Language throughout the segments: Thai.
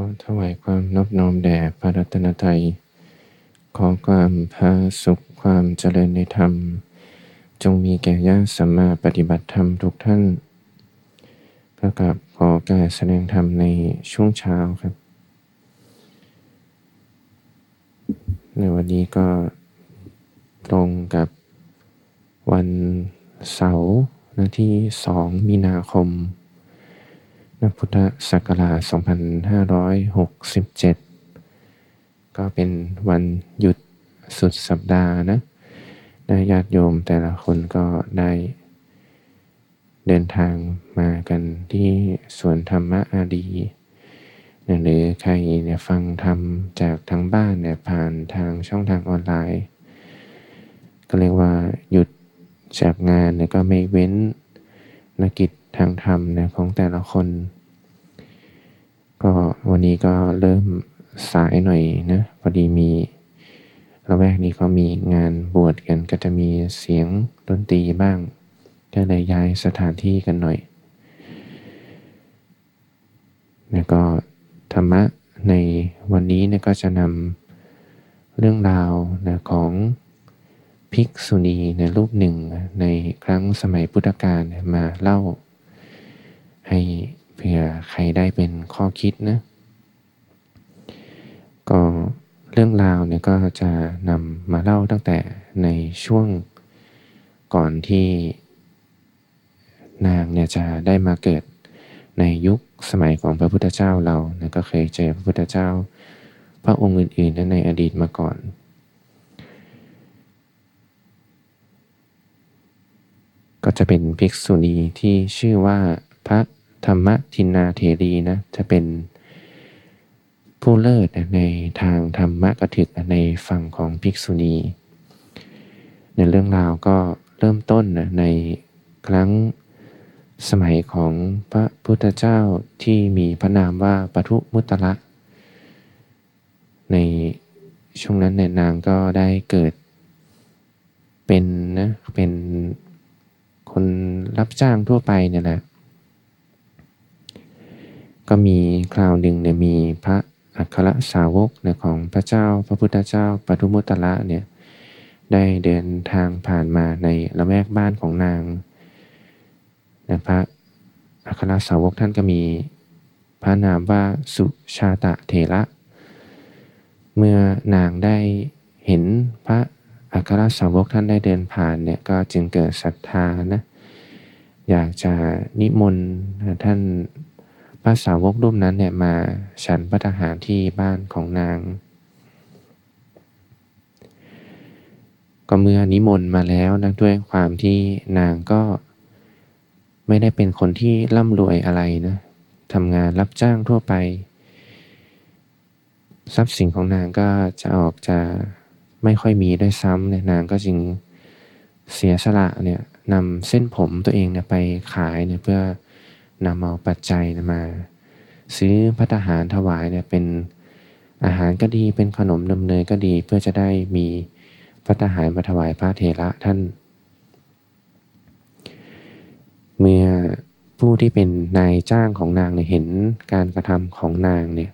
อถวายความนอบน้อมแด่พระรัตนตรัย ขอความพาสุขความเจริญในธรรม จงมีแก่ญาติสัมมาปฏิบัติธรรมทุกท่านประกับขอการแสดงธรรมในช่วงเช้าครับ ในวันนี้ก็ตรงกับวันเสาร์ที่ 2 มีนาคม นพุทธศักราช 2567 ก็เป็นวันหยุดสุดสัปดาห์นะนะญาติโยมแต่ละคนก็ได้ เดินทางมากันที่สวนธรรมะอาดีนะหรือใครเนี่ยฟังธรรมจากทางบ้านเนี่ยผ่านทางช่องทางออนไลน์ ก็เรียกว่าหยุดจากงานเนี่ยก็ไม่เว้นนักกิจ ทางธรรมเนี่ยของแต่ละคน ก็วันนี้ก็เริ่มสายหน่อยนะพอดีมีระแวกนี้เขามีงานบวชกันก็จะมีเสียงดนตรีบ้างก็เลยย้ายสถานที่กันหน่อย แล้วก็ธรรมะในวันนี้เนี่ยก็จะนำเรื่องราวนะของภิกษุณีในรูปหนึ่งในครั้งสมัยพุทธกาลมาเล่า ให้เผื่อใครได้เป็นข้อคิดนะ ก็เรื่องราวเนี่ยก็จะนำมาเล่าตั้งแต่ในช่วงก่อนที่นางเนี่ยจะได้มาเกิดในยุคสมัยของพระพุทธเจ้าเรานะก็เคยเจอพระพุทธเจ้า พระองค์อื่นๆในอดีตมาก่อน ก็จะเป็นภิกษุณีที่ชื่อว่าพระ ธรรมทินนาเถรีนะจะเป็นผู้เลิศในทางธรรมะกถึกในฝั่งของภิกษุณี ในเรื่องราวก็เริ่มต้นในครั้งสมัยของพระพุทธเจ้าที่มีพระนามว่าปทุมุตระในช่วงนั้นเนี่ยนางก็ได้เกิดเป็นนะเป็นคนรับจ้างทั่วไปเนี่ยแหละ ก็มีคราวหนึ่งเนี่ยมีพระอัครสาวกเนี่ยของพระเจ้าพระพุทธเจ้าปทุมุตระเนี่ยได้เดินทางผ่านมาในละแวกบ้านของนางนะพระอัครสาวกท่านก็มีพระนามว่าสุชาตะเถระ เมื่อนางได้เห็นพระอัครสาวกท่านได้เดินผ่านเนี่ยก็จึงเกิดศรัทธานะอยากจะนิมนต์ท่าน ระสาวกรูปนั้นเนี่ยมาฉันพระทหารที่บ้านของนาง ก็เมื่อนิมนต์มาแล้วนะด้วยความที่นางก็ไม่ได้เป็นคนที่ร่ำรวยอะไรนะทำงานรับจ้างทั่วไป ทรัพย์สินของนางก็จะออกจะไม่ค่อยมีด้วยซ้ำเนี่ยนางก็จึงเสียสละเนี่ยนำเส้นผมตัวเองเนี่ยไปขายเนี่ยเพื่อ นำเอาปัจจัยมา ซื้อพัตหารถวายเนี่ยเป็นอาหารก็ดีเป็นขนมนมเนยก็ดีเพื่อจะได้มีพัตหารมาถวายพระเถระท่าน เมื่อผู้ที่เป็นนายจ้างของนางเนี่ยเห็นการกระทำของนางเนี่ย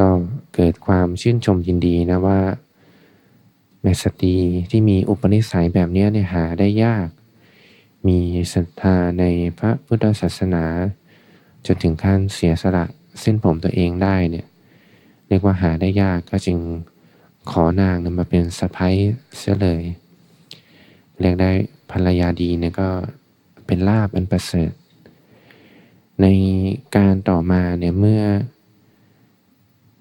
ก็เกิดความชื่นชมยินดีนะว่าแม่สตรีที่มีอุปนิสัยแบบนี้เนี่ยหาได้ยาก มีศรัทธาในพระพุทธศาสนา จนถึงขั้นเสียสละเส้นผมตัวเองได้เนี่ยเรียกว่าหาได้ยากก็จึงขอนางมาเป็นสะพ้ายเสียเลย เรียกได้ภรรยาดีเนี่ยก็เป็นลาบอันประเสริฐ ในการต่อมาเนี่ยเมื่อ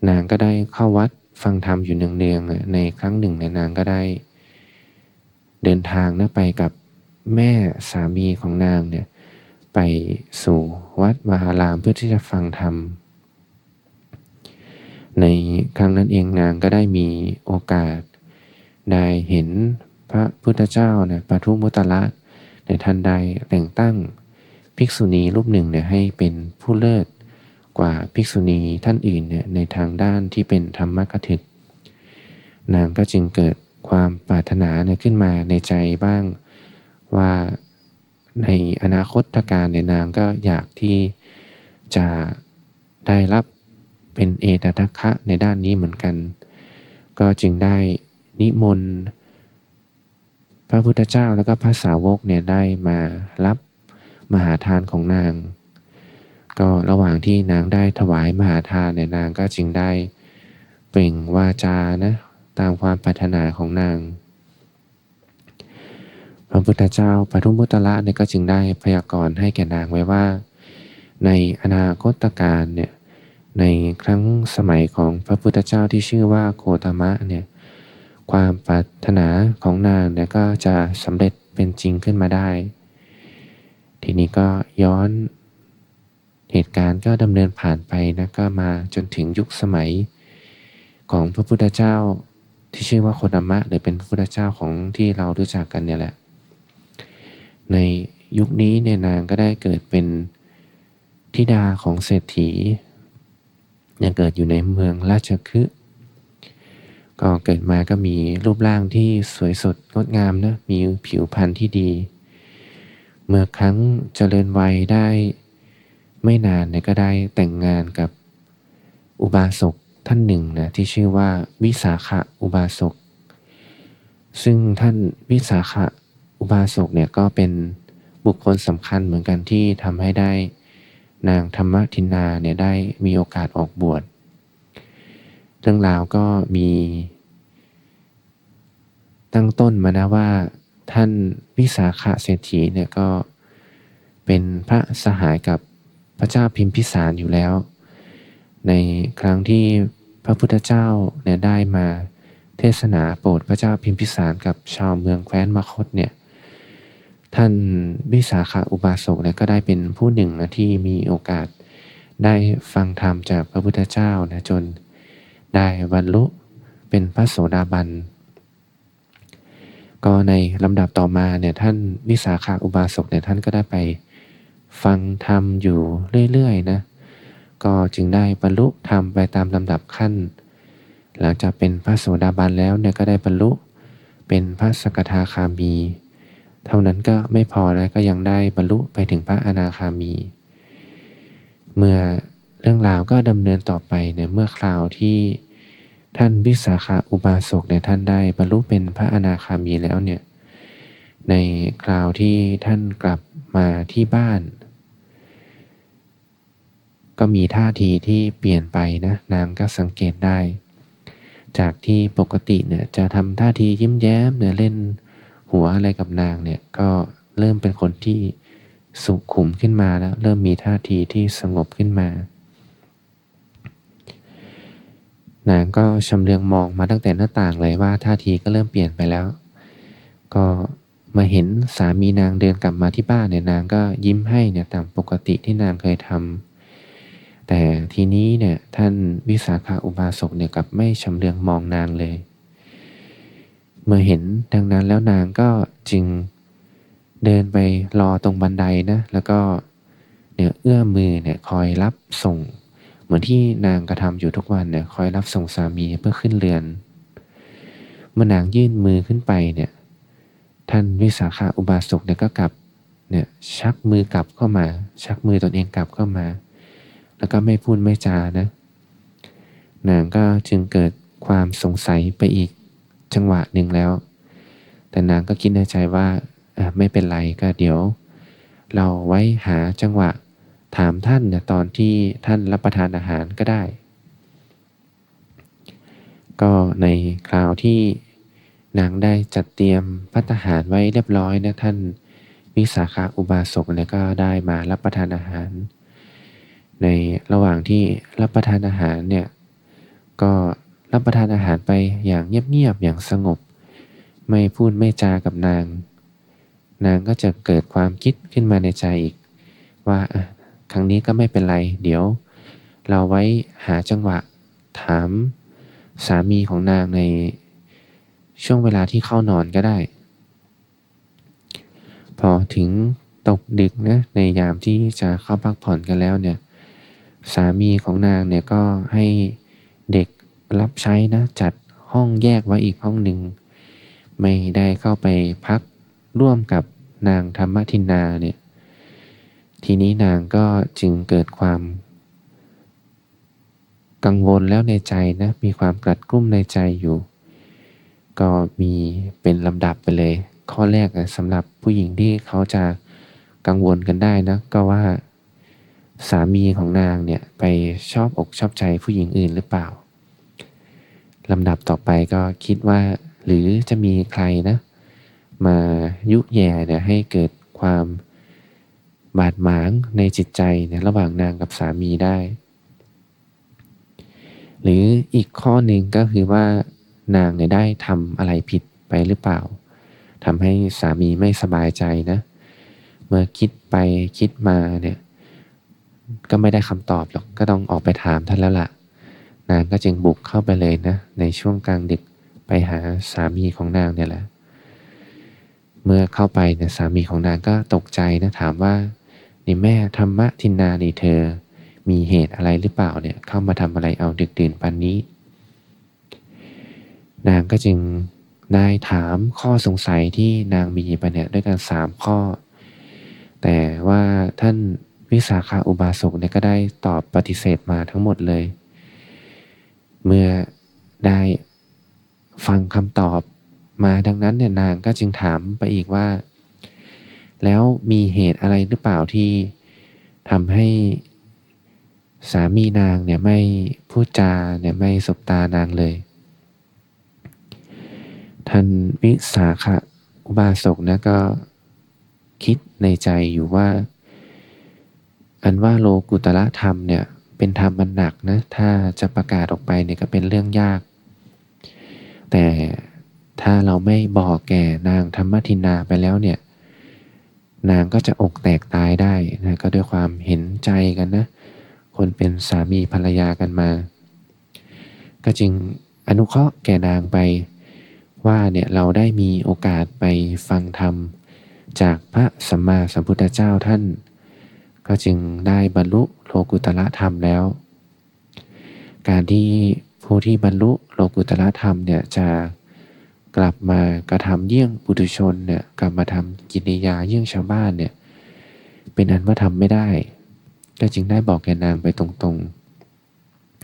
นางก็ได้เข้าวัดฟังธรรมอยู่เนืองๆในครั้งหนึ่งในนางก็ได้ เดินทางนะไปกับ แม่สามีของนางเนี่ยไปสู่วัดมหารามเพื่อที่จะฟังธรรม ในครั้งนั้นเองนางก็ได้มีโอกาส ได้เห็นพระพุทธเจ้าเนี่ยปทุมุตระในท่านได้แต่งตั้งภิกษุณีรูปหนึ่งเนี่ยให้เป็นผู้เลิศกว่าภิกษุณีท่านอื่นเนี่ยในทางด้านที่เป็นธรรมกถึก นางก็จึงเกิดความปรารถนาเนี่ยขึ้นมาในใจบ้าง ว่าในอนาคตการเนี่ยนางก็อยากที่จะได้รับเป็นเอตทัคคะในด้านนี้เหมือนกัน ก็จึงได้นิมนต์พระพุทธเจ้าแล้วก็พระสาวกเนี่ยได้มารับมหาทานของนาง ก็ระหว่างที่นางได้ถวายมหาทานเนี่ยนางก็จึงได้เปล่งวาจานะตามความปรารถนาของนาง พระพุทธเจ้าปทุมพุตระเนี่ยก็จึงได้พยากรณ์ให้แก่นางไว้ว่า ในอนาคตการเนี่ยในครั้งสมัยของพระพุทธเจ้าที่ชื่อว่าโคตมะเนี่ยความปรารถนาของนางเนี่ยก็จะสำเร็จเป็นจริงขึ้นมาได้ ทีนี้ก็ย้อนเหตุการณ์ก็ดำเนินผ่านไปนะก็มาจนถึงยุคสมัย ของพระพุทธเจ้าที่ชื่อว่าโคตมะหรือเป็นพระพุทธเจ้าของที่เรารู้จักกันเนี่ยแหละ ในยุคนี้เนี่ยนางก็ได้เกิดเป็นธิดาของเศรษฐียังเกิดอยู่ในเมืองราชคฤห์ก็เกิดมาก็มีรูปร่างที่สวยสดงดงามนะมีผิวพรรณที่ดี เมื่อครั้งเจริญวัยได้ไม่นานเนี่ยก็ได้แต่งงานกับอุบาสกท่านหนึ่งนะที่ชื่อว่าวิสาขะอุบาสกซึ่งท่านวิสาขะ อุบาสกเนี่ยก็เป็นบุคคลสำคัญเหมือนกันที่ทำให้ได้ นางธรรมทินาเนี่ยได้มีโอกาสออกบวช เรื่องราวก็มี ตั้งต้นมานะว่าท่านวิสาขะเศรษฐีเนี่ยก็เป็นพระสหายกับพระเจ้าพิมพิสารอยู่แล้ว ในครั้งที่พระพุทธเจ้าเนี่ยได้มาเทศนาโปรดพระเจ้าพิมพิสารกับชาวเมืองแคว้นมคตเนี่ย ท่านวิสาขาอุบาสกเนี่ยก็ได้เป็นผู้หนึ่งนะที่มีโอกาสได้ฟังธรรมจากพระพุทธเจ้านะจนได้บรรลุเป็นพระโสดาบัน ก็ในลำดับต่อมาเนี่ยท่านวิสาขาอุบาสกเนี่ยท่านก็ได้ไปฟังธรรมอยู่เรื่อยๆนะก็จึงได้บรรลุธรรมไปตามลำดับขั้น หลังจากเป็นพระโสดาบันแล้วเนี่ยก็ได้บรรลุเป็นพระสกทาคามี เท่านั้นก็ไม่พอแล้วก็ยังได้บรรลุไปถึงพระอนาคามี เมื่อเรื่องราวก็ดำเนินต่อไปเนี่ยเมื่อคราวที่ท่านวิสาขาอุบาสกเนี่ยท่านได้บรรลุเป็นพระอนาคามีแล้วเนี่ยในคราวที่ท่านกลับมาที่บ้าน ก็มีท่าทีที่เปลี่ยนไปนะนางก็สังเกตได้ จากที่ปกติเนี่ยจะทำท่าทียิ้มแย้มเนี่ยเล่น หัวอะไรกับนางเนี่ยก็เริ่มเป็นคนที่สุขุมขึ้นมาแล้ว เริ่มมีท่าทีที่สงบขึ้นมา นางก็ชำเลืองมองมาตั้งแต่หน้าต่างเลยว่าท่าทีก็เริ่มเปลี่ยนไปแล้ว ก็มาเห็นสามีนางเดินกลับมาที่บ้านเนี่ยนางก็ยิ้มให้เนี่ยตามปกติที่นางเคยทำแต่ทีนี้เนี่ยท่านวิสาขาอุบาสกเนี่ยกับไม่ชำเลืองมองนางเลย เมื่อเห็นดังนั้นแล้วนางก็จึงเดินไปรอตรงบันไดนะแล้วก็เนี่ยเอื้อมมือเนี่ยคอยรับส่ง เหมือนที่นางกระทำอยู่ทุกวันเนี่ยคอยรับส่งสามีเพื่อขึ้นเรือน เมื่อนางยื่นมือขึ้นไปเนี่ยท่านวิสาขาอุบาสกเนี่ยก็กลับเนี่ยชักมือกลับเข้ามา ชักมือตนเองกลับเข้ามา แล้วก็ไม่พูดไม่จานะนางก็จึงเกิดความสงสัยไปอีก จังหวะหนึ่งแล้ว แต่นางก็คิดในใจว่าไม่เป็นไรก็เดี๋ยว เราไว้หาจังหวะถามท่านเนี่ยตอนที่ท่านรับประทานอาหารก็ได้ ก็ในคราวที่นางได้จัดเตรียมพัฒหารไว้เรียบร้อยนะท่านวิสาขาอุบาสกเนี่ยก็ได้มารับประทานอาหาร ในระหว่างที่รับประทานอาหารเนี่ยก็ รับประทานอาหารไปอย่างเงียบๆอย่างสงบ ไม่พูดไม่จากับนาง นางก็จะเกิดความคิดขึ้นมาในใจอีก ว่าครั้งนี้ก็ไม่เป็นไร เดี๋ยว เราไว้หาจังหวะถามสามีของนางในช่วงเวลาที่เข้านอนก็ได้ พอถึงตกดึกนะในยามที่จะเข้าพักผ่อนกันแล้วเนี่ย สามีของนางเนี่ยก็ให้เด็ก รับใช้นะจัดห้องแยกไว้อีกห้องหนึ่ง ไม่ได้เข้าไปพักร่วมกับนางธรรมทินนาเนี่ยทีนี้นางก็จึงเกิดความกังวลแล้วในใจนะมีความกลัดกลุ้มในใจอยู่ ก็มีเป็นลำดับไปเลย ข้อแรกสำหรับผู้หญิงที่เขาจะกังวลกันได้นะก็ว่าสามีของนางเนี่ยไปชอบอกชอบใจผู้หญิงอื่นหรือเปล่า ลำดับต่อไปก็คิดว่า หรือจะมีใครนะ มายุแย่เนี่ยให้เกิดความบาดหมางในจิตใจเนี่ยระหว่างนางกับสามีได้ หรืออีกข้อหนึ่งก็คือว่านางเนี่ยได้ทำอะไรผิดไปหรือเปล่าทำให้สามีไม่สบายใจนะ เมื่อคิดไปคิดมาเนี่ย ก็ไม่ได้คำตอบหรอกก็ต้องออกไปถามท่านแล้วละ่ะ นางก็จึงบุกเข้าไปเลยนะ ในช่วงกลางดึกไปหาสามีของนางเนี่ยแหละ เมื่อเข้าไปเนี่ยสามีของนางก็ตกใจนะถามว่านี่แม่ธรรมะทินนาดีเธอ มีเหตุอะไรหรือเปล่าเนี่ยเข้ามาทำอะไรเอาดึกดื่นปันนี้ นางก็จึงได้ถามข้อสงสัยที่นางมีไปเนี่ยด้วยกันสามข้อ แต่ว่าท่านวิสาขาอุบาสกเนี่ยก็ได้ตอบปฏิเสธมาทั้งหมดเลย เมื่อได้ฟังคำตอบมาดังนั้นเนี่ยนางก็จึงถามไปอีกว่า แล้วมีเหตุอะไรหรือเปล่าที่ทำให้สามีนางเนี่ยไม่พูดจาเนี่ยไม่สบตานางเลย ท่านวิสาขอุบาสกนะก็คิดในใจอยู่ว่า อันว่าโลกุตละธรรมเนี่ย เป็นธรรมมันหนักนะ ถ้าจะประกาศออกไปเนี่ยก็เป็นเรื่องยาก แต่ถ้าเราไม่บอกแก่นางธรรมทินาไปแล้วเนี่ย นางก็จะอกแตกตายได้นะก็ด้วยความเห็นใจกันนะ คนเป็นสามีภรรยากันมา ก็จึงอนุเคราะห์แก่นางไปว่าเนี่ยเราได้มีโอกาสไปฟังธรรม จากพระสัมมาสัมพุทธเจ้าท่าน ก็จึงได้บรรลุโลกุตละธรรมแล้ว การที่ผู้ที่บรรลุโลกุตละธรรมเนี่ยจะกลับมากระทำเยี่ยงปุถุชนเนี่ยกลับมาทำกิริยาเยี่ยงชาวบ้านเนี่ยเป็นอันว่าทำไม่ได้ ก็จึงได้บอกแกนางไปตรง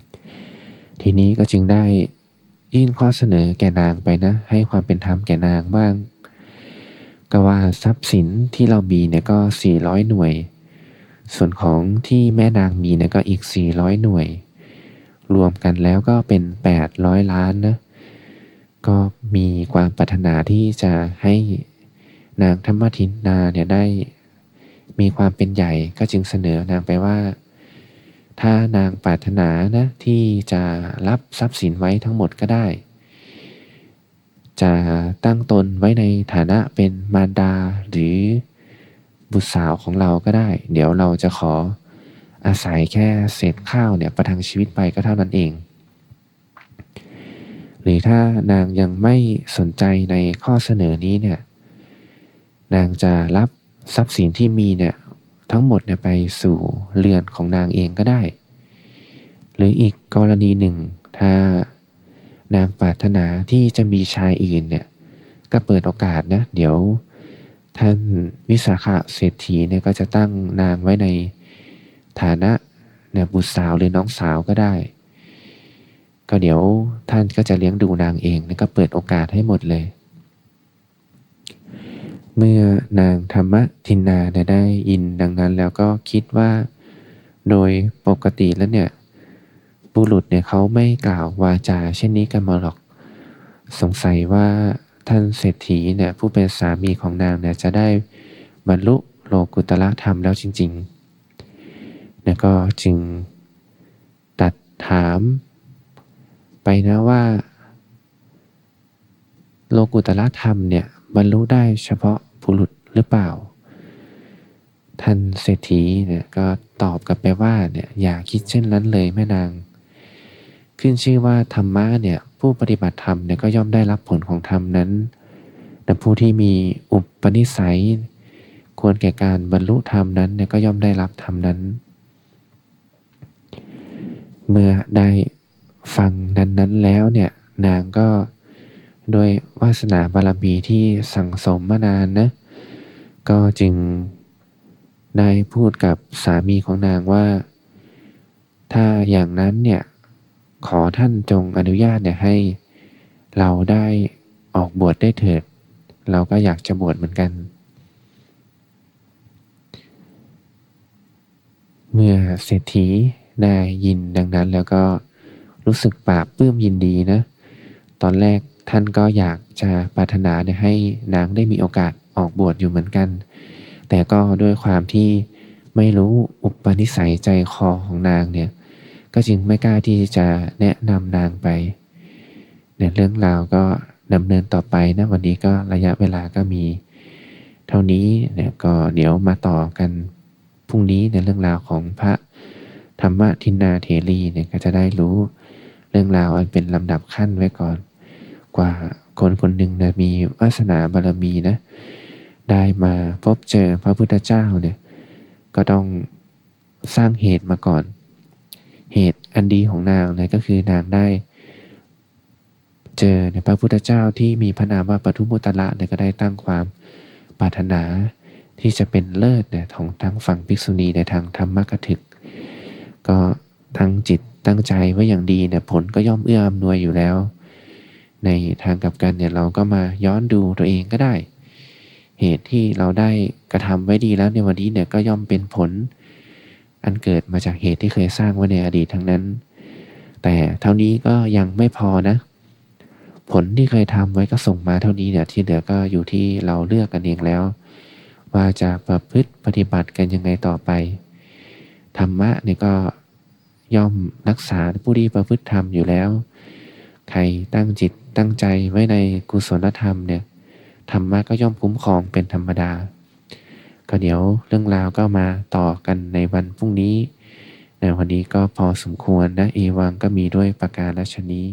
ๆ ทีนี้ก็จึงได้ยื่นข้อเสนอแกนางไปนะ ให้ความเป็นธรรมแกนางบ้าง ก็ว่าทรัพย์สินที่เรามีเนี่ยก็ 400 หน่วย ส่วนของที่แม่นางมีเนี่ยก็อีก 400 หน่วย รวมกันแล้วก็เป็น 800 ล้านนะก็มีความปรารถนาที่จะให้นางธรรมทินนาเนี่ยได้มีความเป็นใหญ่ก็จึงเสนอนางไปว่า ถ้านางปรารถนานะที่จะรับทรัพย์สินไว้ทั้งหมดก็ได้ จะตั้งตนไว้ในฐานะเป็นมารดาหรือ บุตรสาวของเราก็ได้ เดี๋ยวเราจะขออาศัยแค่เศษข้าวเนี่ยประทังชีวิตไปก็เท่านั้นเอง หรือถ้านางยังไม่สนใจในข้อเสนอนี้เนี่ยนางจะรับทรัพย์สินที่มีเนี่ยทั้งหมดเนี่ยไปสู่เรือนของนางเองก็ได้ หรืออีกกรณีหนึ่ง ถ้านางปรารถนาที่จะมีชายอื่นเนี่ยก็เปิดโอกาสนะ เดี๋ยว ท่านวิสาขะเศรษฐีเนี่ยก็จะตั้งนางไว้ในฐานะเนี่ยบุตรสาวหรือน้องสาวก็ได้ ก็เดี๋ยวท่านก็จะเลี้ยงดูนางเองแล้วก็เปิดโอกาสให้หมดเลย เมื่อนางธรรมทินนาได้ยินดังนั้นแล้วก็คิดว่า โดยปกติแล้วเนี่ยบุรุษเนี่ยเขาไม่กล่าววาจาเช่นนี้กันมาหรอก สงสัยว่า ท่านเศรษฐีเนี่ยผู้เป็นสามีของนางเนี่ยจะได้บรรลุโลกุตละธรรมแล้วจริงๆแล้วก็จึงตัดถามไปนะว่า โลกุตละธรรมเนี่ยบรรลุได้เฉพาะบุรุษหรือเปล่า ท่านเศรษฐีเนี่ยก็ตอบกลับไปว่าเนี่ยอย่าคิดเช่นนั้นเลยแม่นาง ขึ้นชื่อว่าธรรมะเนี่ย ผู้ปฏิบัติธรรมเนี่ยก็ย่อมได้รับผลของธรรมนั้นแต่ผู้ที่มีอุปนิสัย ควรแก่การบรรลุธรรมนั้นเนี่ยก็ย่อมได้รับธรรมนั้น เมื่อได้ฟังนั้นนั้นแล้วเนี่ยนางก็โดยวาสนาบารมีที่สั่งสมมานานนะก็จึงได้พูดกับสามีของนางว่า ถ้าอย่างนั้นเนี่ย ขอท่านจงอนุญาตเนี่ยให้ เราได้ออกบวชได้เถิด เราก็อยากจะบวชเหมือนกัน เมื่อเศรษฐีได้ยินดังนั้นแล้วก็รู้สึกปราบปลื้มยินดีนะ ตอนแรกท่านก็อยากจะปรารถนาให้นางได้มีโอกาสออกบวชอยู่เหมือนกัน แต่ก็ด้วยความที่ไม่รู้อุปนิสัยใจคอของนางเนี่ย ก็จึงไม่กล้าที่จะแนะนำนางไปเนี่ยเรื่องราวก็ดำเนินต่อไปนะวันนี้ก็ระยะเวลาก็มีเท่านี้เนี่ยก็เดี๋ยวมาต่อกันพรุ่งนี้ในเรื่องราวของพระธรรมทินนาเทรีเนี่ยก็จะได้รู้เรื่องราวอันเป็นลำดับขั้นไว้ก่อน กว่าคนคนหนึ่งนะมีวาสนาบารมีนะได้มาพบเจอพระพุทธเจ้าเนี่ยก็ต้องสร้างเหตุมาก่อน เหตุอันดีของนางเลยก็คือนางได้เจอในพระพุทธเจ้าที่มีพระนามว่าปทุมุตระเนี่ยก็ได้ตั้งความปรารถนาที่จะเป็นเลิศเนี่ยของทั้งฝั่งภิกษุณีในทางธรรมกถึก ก็ทั้งจิตตั้งใจไว้อย่างดีเนี่ยผลก็ย่อมเอื้ออำนวยอยู่แล้ว ในทางกลับกันเนี่ยเราก็มาย้อนดูตัวเองก็ได้ เหตุที่เราได้กระทำไว้ดีแล้วในวันนี้เนี่ยก็ย่อมเป็นผล อันเกิดมาจากเหตุที่เคยสร้างไว้ในอดีตทั้งนั้น แต่เท่านี้ก็ยังไม่พอนะ ผลที่เคยทำไว้ก็ส่งมาเท่านี้เนี่ยที่เหลือก็อยู่ที่เราเลือกกันเองแล้ว ว่าจะประพฤติปฏิบัติกันยังไงต่อไป ธรรมะเนี่ยก็ย่อมรักษาผู้ที่ประพฤติธรรมอยู่แล้ว ใครตั้งจิตตั้งใจไว้ในกุศลธรรมเนี่ยธรรมะก็ย่อมคุ้มครองเป็นธรรมดา ก็เดี๋ยวเรื่องราวก็มาต่อกันในวันพรุ่งนี้ ในวันนี้ก็พอสมควรนะเอวังก็มีด้วยประการราชนี้